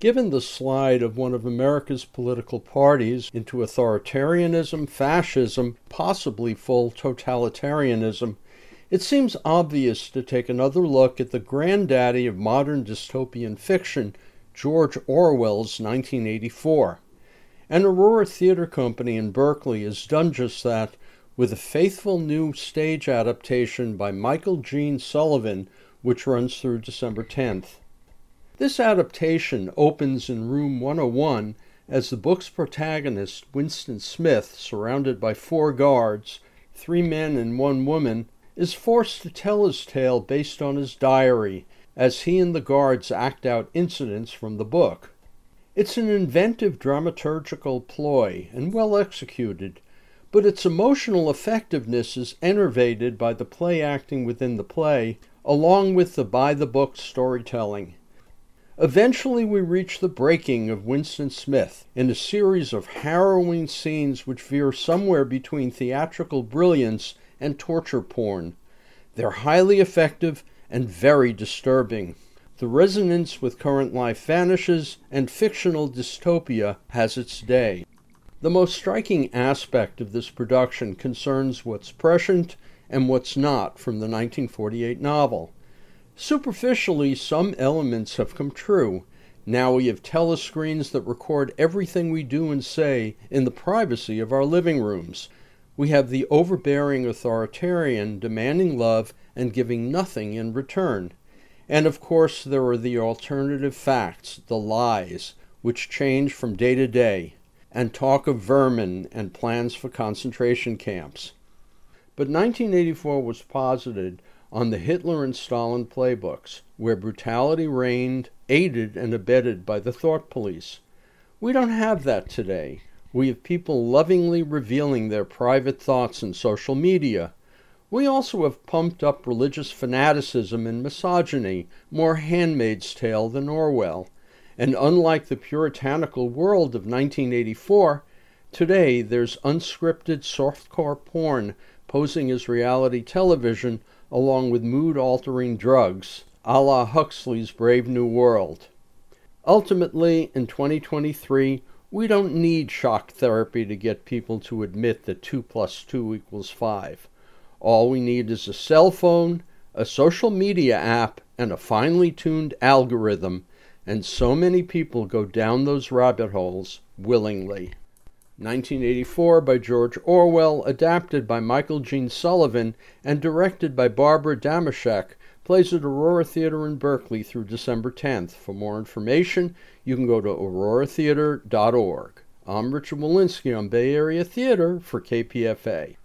Given the slide of one of America's political parties into authoritarianism, fascism, possibly full totalitarianism, it seems obvious to take another look at the granddaddy of modern dystopian fiction, George Orwell's 1984. And Aurora Theater Company in Berkeley has done just that with a faithful new stage adaptation by Michael Gene Sullivan, which runs through December 10th. This adaptation opens in room 101 as the book's protagonist, Winston Smith, surrounded by four guards, three men and one woman, is forced to tell his tale based on his diary as he and the guards act out incidents from the book. It's an inventive dramaturgical ploy and well executed, but its emotional effectiveness is enervated by the play acting within the play, along with the by the book storytelling. Eventually, we reach the breaking of Winston Smith in a series of harrowing scenes which veer somewhere between theatrical brilliance and torture porn. They're highly effective and very disturbing. The resonance with current life vanishes, and fictional dystopia has its day. The most striking aspect of this production concerns what's prescient and what's not from the 1948 novel. Superficially, some elements have come true. Now we have telescreens that record everything we do and say in the privacy of our living rooms. We have the overbearing authoritarian demanding love and giving nothing in return. And of course, there are the alternative facts, the lies, which change from day to day, and talk of vermin and plans for concentration camps. But 1984 was posited on the Hitler and Stalin playbooks, where brutality reigned, aided and abetted by the thought police. We don't have that today. We have people lovingly revealing their private thoughts in social media. We also have pumped up religious fanaticism and misogyny, more Handmaid's Tale than Orwell. And unlike the puritanical world of 1984, today there's unscripted softcore porn posing as reality television along with mood altering drugs, a la Huxley's Brave New World. Ultimately, in 2023, we don't need shock therapy to get people to admit that 2 plus 2 equals 5. All we need is a cell phone, a social media app, and a finely tuned algorithm, and so many people go down those rabbit holes willingly. 1984 by George Orwell, adapted by Michael Gene Sullivan, and directed by Barbara Damashek, plays at Aurora Theater in Berkeley through December 10th. For more information, you can go to auroratheater.org. I'm Richard Wolinsky on Bay Area Theater for KPFA.